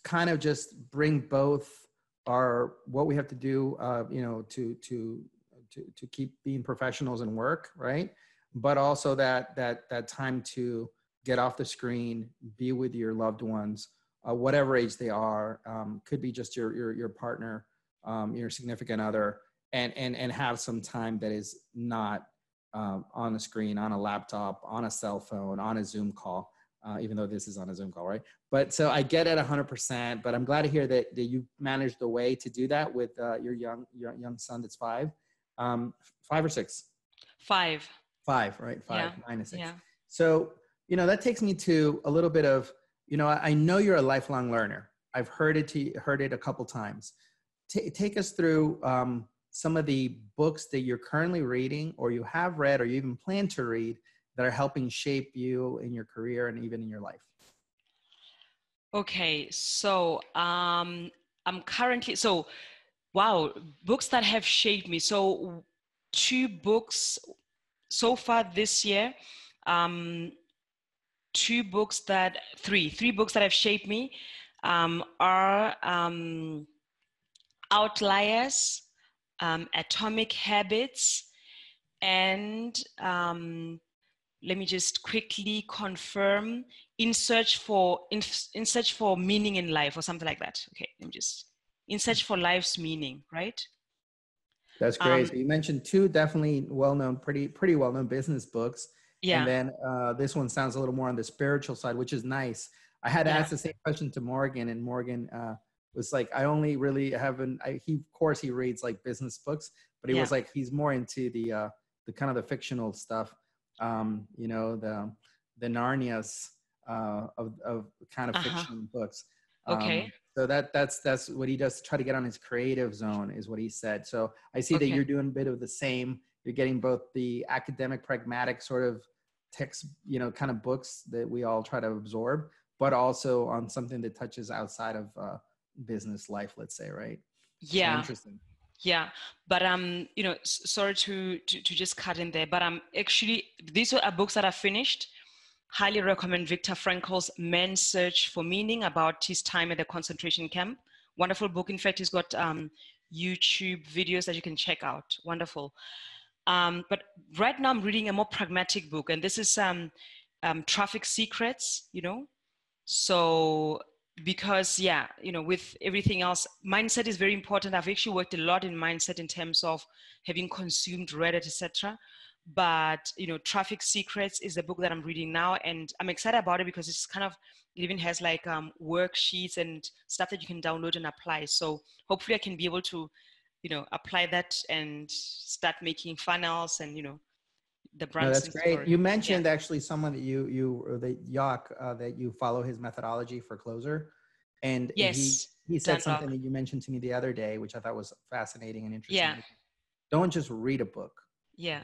kind of just bring both our what we have to do uh, you know to to to to keep being professionals and work right but also that that that time to get off the screen be with your loved ones uh, whatever age they are um, could be just your your, your partner um, your significant other and and and have some time that is not um, on the screen, on a laptop, on a cell phone, on a Zoom call, uh, even though this is on a Zoom call, right? But so I get it 100%, but I'm glad to hear that, that you managed the way to do that with uh, your young your young son that's five. Um, five or six? Five. Five, right? Five, yeah. six. Yeah. So, you know, that takes me to a little bit of, you know, I know you're a lifelong learner. I've heard it to, heard it a couple times. T- take us through um, some of the books that you're currently reading or you have read or you even plan to read that are helping shape you in your career and even in your life? Okay, so um, I'm currently, so wow, books that have shaped me. So, two books so far this year, um, two books that, three, three books that have shaped me um, are um, Outliers um, atomic habits, and um, let me just quickly confirm in search for in, in search for meaning in life or something like that. Okay, let me just in search for life's meaning, right? That's great. Um, so you mentioned two definitely well-known, pretty pretty well-known business books. Yeah. And then uh, this one sounds a little more on the spiritual side, which is nice. I had yeah. asked the same question to Morgan, and Morgan uh, was like I only really haven't. I, he of course he reads like business books, but he yeah. was like he's more into the uh, the kind of the fictional stuff. Um, you know the the Narnias uh, of of kind of uh-huh. fiction books. Um, okay. So that that's that's what he does to try to get on his creative zone is what he said. So I see okay. that you're doing a bit of the same. You're getting both the academic, pragmatic sort of text, you know, kind of books that we all try to absorb, but also on something that touches outside of uh, business life let's say right yeah so interesting yeah but um you know sorry to, to, to just cut in there but um actually these are books that i finished highly recommend Viktor Frankl's Man's Search for Meaning about his time at the concentration camp. Wonderful book. In fact, he's got um, YouTube videos that you can check out. Wonderful. Um, but right now, I'm reading a more pragmatic book, and this is um, um, Traffic Secrets. You know, so because yeah, you know, with everything else, mindset is very important. I've actually worked a lot in mindset in terms of having consumed Reddit, etc but you know traffic secrets is the book that i'm reading now and i'm excited about it because it's kind of it even has like um, worksheets and stuff that you can download and apply. So hopefully i can be able to you know apply that and start making funnels and you know the brand no, that's great. Story. you mentioned yeah. actually someone that you you or the Yock uh, that you follow his methodology for closer and yes. he, he said something that you mentioned to me the other day which i thought was fascinating and interesting. Yeah. Don't just read a book. Yeah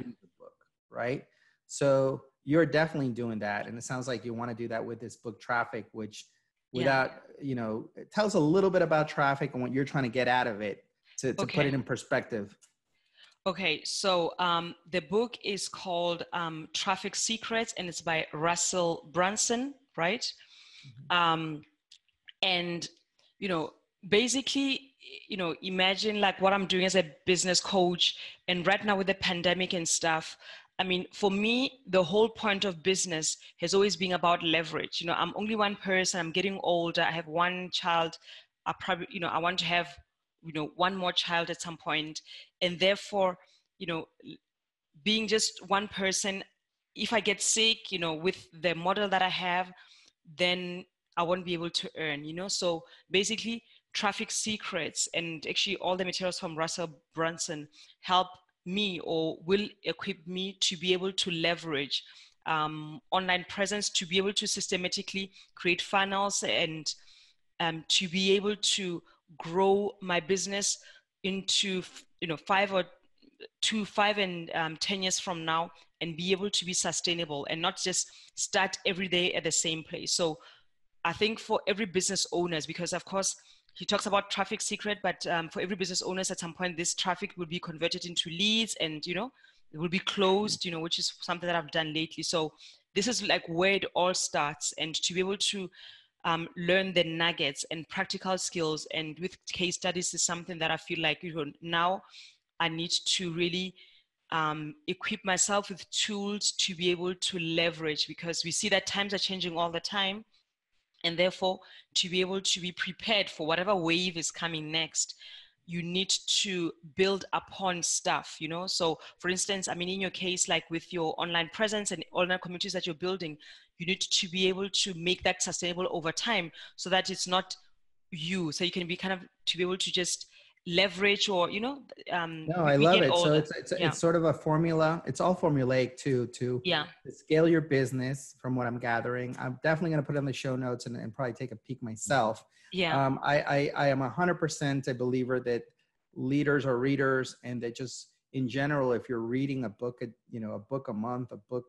right? So you're definitely doing that. And it sounds like you want to do that with this book traffic, which without, yeah. you know, it tells a little bit about traffic and what you're trying to get out of it to, to okay. put it in perspective. Okay, so um, the book is called um, Traffic Secrets and it's by Russell Brunson, right? Mm-hmm. Um, and, you know, basically, you know, imagine like what I'm doing as a business coach and right now with the pandemic and stuff, I mean, for me, the whole point of business has always been about leverage. You know, I'm only one person. I'm getting older. I have one child. I probably, you know, I want to have, you know, one more child at some point. and therefore, you know, being just one person, if I get sick, you know, with the model that I have, then I won't be able to earn. You know, so basically, traffic secrets and actually all the materials from Russell Brunson help me or will equip me to be able to leverage um, online presence, to be able to systematically create funnels and um, to be able to grow my business into you know five or two five and um, ten years from now and be able to be sustainable and not just start every day at the same place. So i think for every business owners because of course he talks about traffic secret, but um, for every business owners at some point, this traffic will be converted into leads and, you know, it will be closed, you know, which is something that I've done lately. So this is like where it all starts. And to be able to um, learn the nuggets and practical skills and with case studies is something that I feel like, you know, now I need to really um, equip myself with tools to be able to leverage because we see that times are changing all the time and therefore, to be able to be prepared for whatever wave is coming next, you need to build upon stuff, you know? So, for instance, I mean, in your case, like with your online presence and online communities that you're building, you need to be able to make that sustainable over time so that it's not you. So you can be kind of to be able to just leverage or you know um no i love it. so it's it's, yeah. it's sort of a formula. It's all formulaic too to, yeah. to scale your business from what i'm gathering. I'm definitely going to put it in the show notes and, and probably take a peek myself. Yeah. Um i i, I am 100% a believer that leaders are readers and that just in general if you're reading a book you know a book a month a book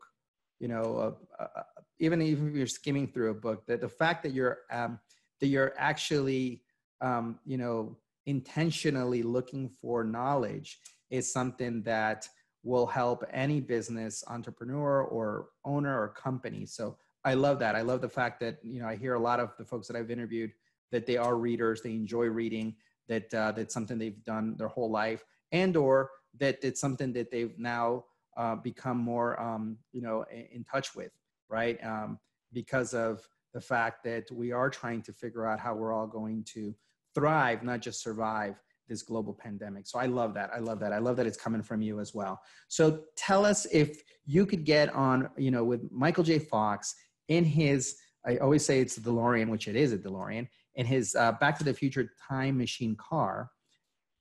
you know a, a, even even if you're skimming through a book that the fact that you're um that you're actually um you know intentionally looking for knowledge is something that will help any business entrepreneur or owner or company. So I love that. I love the fact that you know I hear a lot of the folks that I've interviewed that they are readers, they enjoy reading, that uh, that's something they've done their whole life, and or that it's something that they've now uh, become more um, you know in touch with, right? Um, because of the fact that we are trying to figure out how we're all going to thrive, not just survive this global pandemic. So I love that. I love that. I love that it's coming from you as well. So tell us if you could get on, you know, with Michael J. Fox in his, I always say it's a DeLorean, which it is a DeLorean, in his uh, Back to the Future time machine car,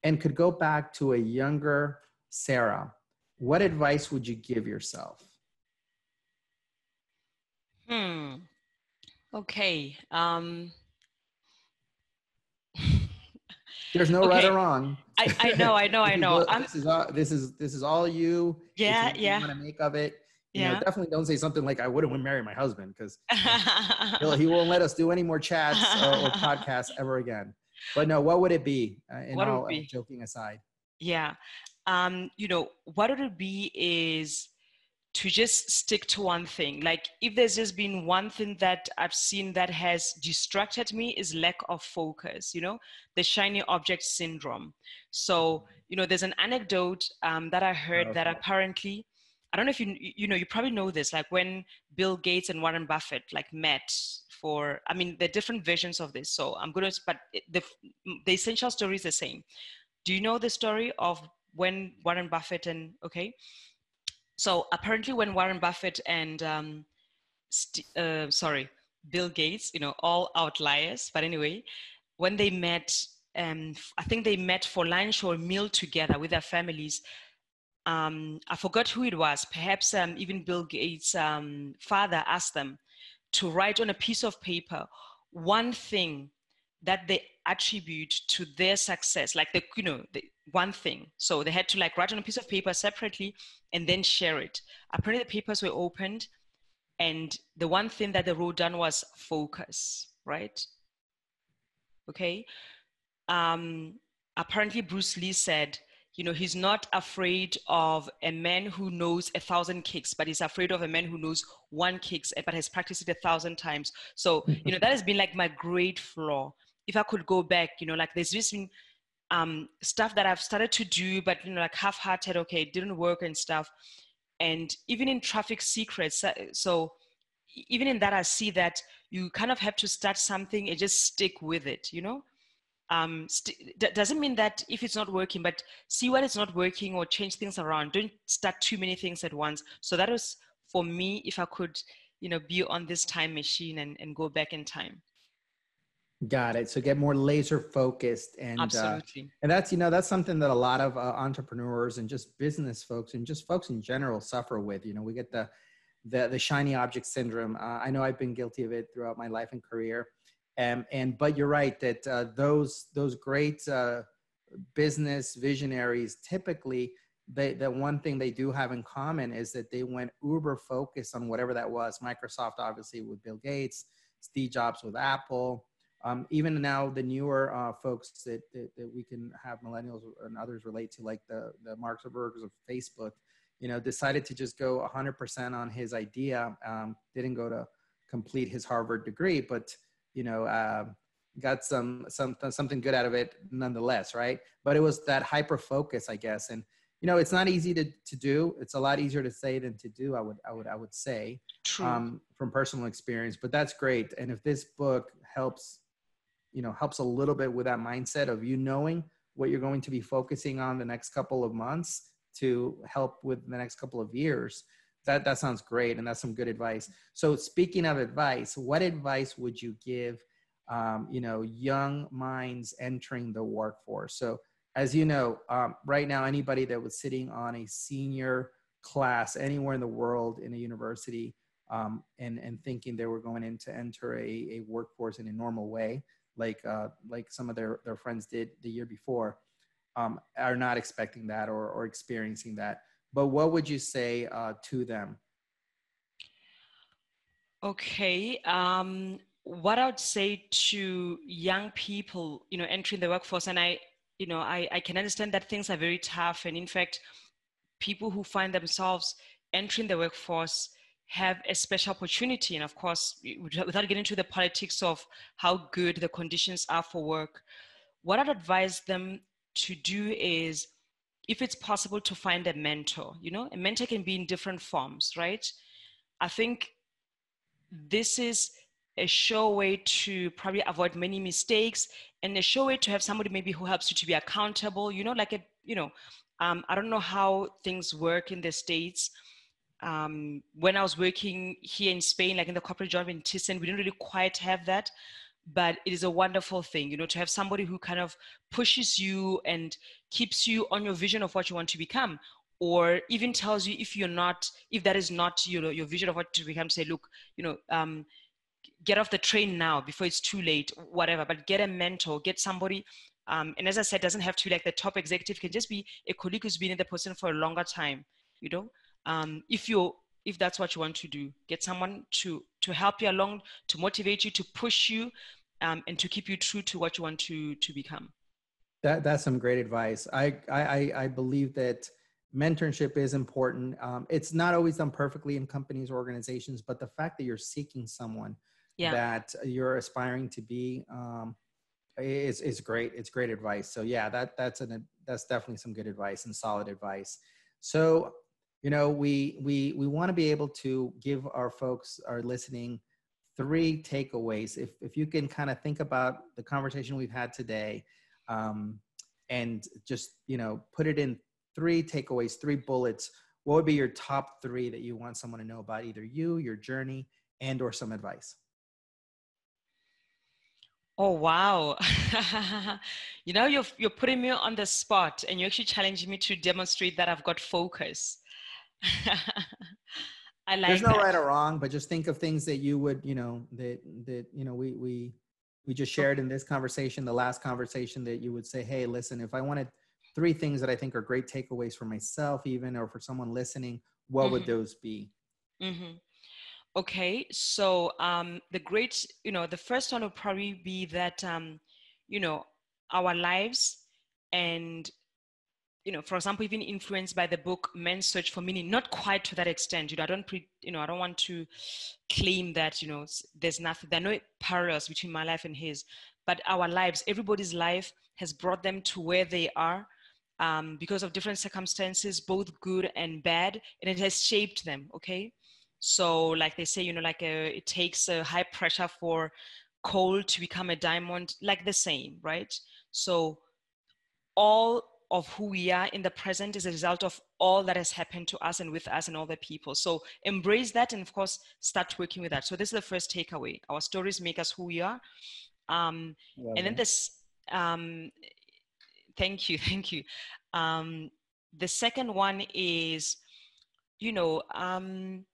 and could go back to a younger Sarah. What advice would you give yourself? Hmm. Okay. Um, There's no okay. right or wrong. I, I know, I know, I know. this is all this is this is all you. Yeah, you yeah. Want to make of it? You yeah. Know, definitely don't say something like "I wouldn't marry my husband" because he won't let us do any more chats or, or, podcasts ever again. But no, what would it be? Uh, what all, would it be? joking aside. Yeah, um, you know what would it be is to just stick to one thing. Like if there's just been one thing that I've seen that has distracted me is lack of focus, you know, the shiny object syndrome. So, you know, there's an anecdote um, that I heard okay. that apparently, I don't know if you, you know, you probably know this, like when Bill Gates and Warren Buffett like met for, I mean, there are different versions of this. So I'm going to, but the, the essential story is the same. Do you know the story of when Warren Buffett and, okay, so apparently, when Warren Buffett and um, uh, sorry, Bill Gates, you know, all outliers, but anyway, when they met, um, I think they met for lunch or meal together with their families. Um, I forgot who it was. Perhaps um, even Bill Gates' um, father asked them to write on a piece of paper one thing that they attribute to their success, like the you know the one thing. So they had to like write on a piece of paper separately and then share it. Apparently, the papers were opened, and the one thing that they wrote down was focus, right? Okay. Um, apparently, Bruce Lee said, you know, he's not afraid of a man who knows a thousand kicks, but he's afraid of a man who knows one kicks, but has practiced it a thousand times. So, you know, that has been like my great flaw. If I could go back, you know, like there's been um, stuff that I've started to do, but you know, like half-hearted. Okay, it didn't work and stuff. And even in traffic secrets, so even in that, I see that you kind of have to start something and just stick with it. You know, um, st- doesn't mean that if it's not working, but see what is not working or change things around. Don't start too many things at once. So that was for me. If I could, you know, be on this time machine and, and go back in time. Got it. So get more laser focused and absolutely. Uh, and that's you know that's something that a lot of uh, entrepreneurs and just business folks and just folks in general suffer with. You know, we get the the the shiny object syndrome. Uh, I know I've been guilty of it throughout my life and career. Um, and but you're right that uh, those those great uh, business visionaries typically they the one thing they do have in common is that they went uber focused on whatever that was. Microsoft obviously with Bill Gates, Steve Jobs with Apple um, even now the newer uh, folks that, that, that, we can have millennials and others relate to like the, the mark zuckerbergs of facebook you know decided to just go 100% on his idea um, didn't go to complete his harvard degree but you know uh, got some, some something good out of it nonetheless right? But it was that hyper focus i guess. And you know it's not easy to, to do. It's a lot easier to say than to do i would i would i would say um, from personal experience but that's great. And if this book helps you know helps a little bit with that mindset of you knowing what you're going to be focusing on the next couple of months to help with the next couple of years that that sounds great and that's some good advice. So speaking of advice what advice would you give um, you know young minds entering the workforce? So as you know um, right now anybody that was sitting on a senior class anywhere in the world in a university um, and and thinking they were going in to enter a, a workforce in a normal way like uh, like some of their their friends did the year before, um, are not expecting that or or experiencing that. But what would you say uh, to them? Okay. Um, what I would say to young people, you know, entering the workforce, and I, you know, I, I can understand that things are very tough, and in fact, people who find themselves entering the workforce have a special opportunity. And of course, without getting into the politics of how good the conditions are for work, what I'd advise them to do is if it's possible to find a mentor, you know, a mentor can be in different forms, right? I think this is a sure way to probably avoid many mistakes and a sure way to have somebody maybe who helps you to be accountable, you know, like a, you know, um, I don't know how things work in the States, um, when I was working here in Spain, like in the corporate job in Thyssen, we didn't really quite have that. But it is a wonderful thing, you know, to have somebody who kind of pushes you and keeps you on your vision of what you want to become, or even tells you if you're not, if that is not you know, your vision of what to become, say, look, you know, um, get off the train now before it's too late, whatever. But get a mentor, get somebody um, and as I said, doesn't have to be like the top executive, can just be a colleague who's been in the position for a longer time, you know, um, if you if that's what you want to do get someone to to help you along to motivate you to push you um, and to keep you true to what you want to to become that that's some great advice i i i believe that mentorship is important. Um, it's not always done perfectly in companies or organizations, but the fact that you're seeking someone yeah. that you're aspiring to be um, is is great. It's great advice. So yeah, that that's an that's definitely some good advice and solid advice. So you know we we we want to be able to give our folks are listening three takeaways if if you can kind of think about the conversation we've had today um, and just you know put it in three takeaways three bullets what would be your top three that you want someone to know about either you your journey and or some advice Oh wow. you know you're you're putting me on the spot and you're actually challenging me to demonstrate that I've got focus. I like There's no that. right or wrong, but just think of things that you would, you know, that that you know we we we just shared in this conversation, the last conversation that you would say, "Hey, listen, if I wanted three things that I think are great takeaways for myself even or for someone listening, what mm-hmm. would those be?" Mm-hmm. Okay, so um, the great, you know, the first one would probably be that, um, you know, our lives and, you know, for example, even influenced by the book Men's Search for Meaning, not quite to that extent. You know, I don't, pre, you know, I don't want to claim that, you know, there's nothing, there are no parallels between my life and his, but our lives, everybody's life has brought them to where they are. Um, because of different circumstances, both good and bad, and it has shaped them. Okay, so, like they say, you know, like a, uh, it takes a high pressure for coal to become a diamond, like the same, right? So, all of who we are in the present is a result of all that has happened to us and with us and other people. So, embrace that and, of course, start working with that. So, this is the first takeaway. Our stories make us who we are. Um, and then this, um, thank you, thank you. Um, the second one is, you know, um,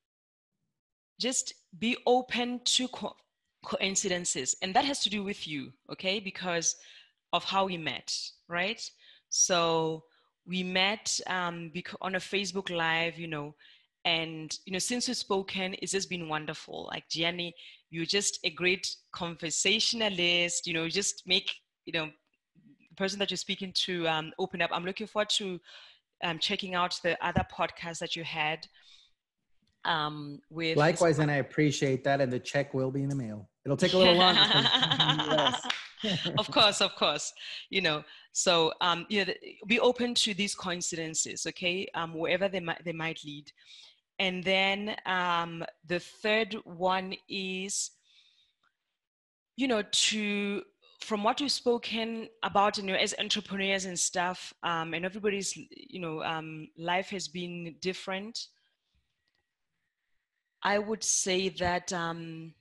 just be open to co- coincidences and that has to do with you okay because of how we met right so we met um, on a facebook live you know and you know since we've spoken it's just been wonderful. Like gianni you're just a great conversationalist you know just make you know the person that you're speaking to um, open up. I'm looking forward to um, checking out the other podcasts that you had um, with likewise and i appreciate that and the check will be in the mail. It'll take a little longer of course of course. You know so um, you know be open to these coincidences okay? Um, wherever they might they might lead. And then um, the third one is you know to from what you've spoken about you know as entrepreneurs and stuff um, and everybody's you know um, life has been different I would say that um,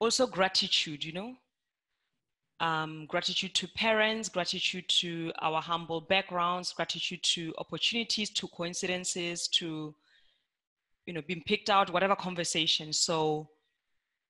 also gratitude, you know, um, gratitude to parents, gratitude to our humble backgrounds, gratitude to opportunities, to coincidences, to, you know, being picked out, whatever conversation. So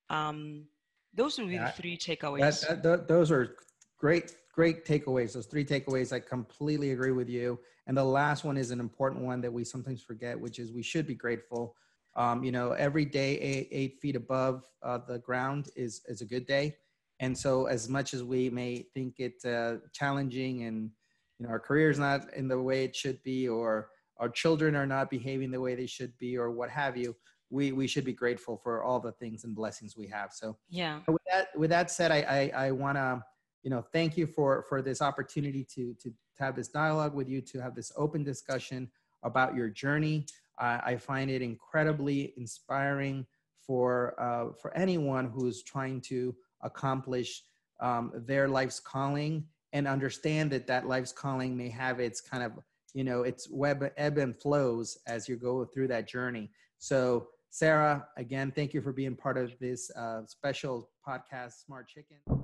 um, those would be yeah, the three takeaways. That, that, those are great, great takeaways. Those three takeaways, I completely agree with you. And the last one is an important one that we sometimes forget, which is we should be grateful um, you know, every day eight, eight feet above uh, the ground is is a good day. And so, as much as we may think it uh, challenging, and you know, our career is not in the way it should be, or our children are not behaving the way they should be, or what have you, we we should be grateful for all the things and blessings we have. So, yeah. With that with that said, I I, I want to you know thank you for for this opportunity to to to have this dialogue with you, to have this open discussion about your journey. I, I find it incredibly inspiring for uh, for anyone who's trying to accomplish um, their life's calling and understand that that life's calling may have its kind of you know its web ebb and flows as you go through that journey. So Sarah, again, thank you for being part of this uh, special podcast, Smart Chicken.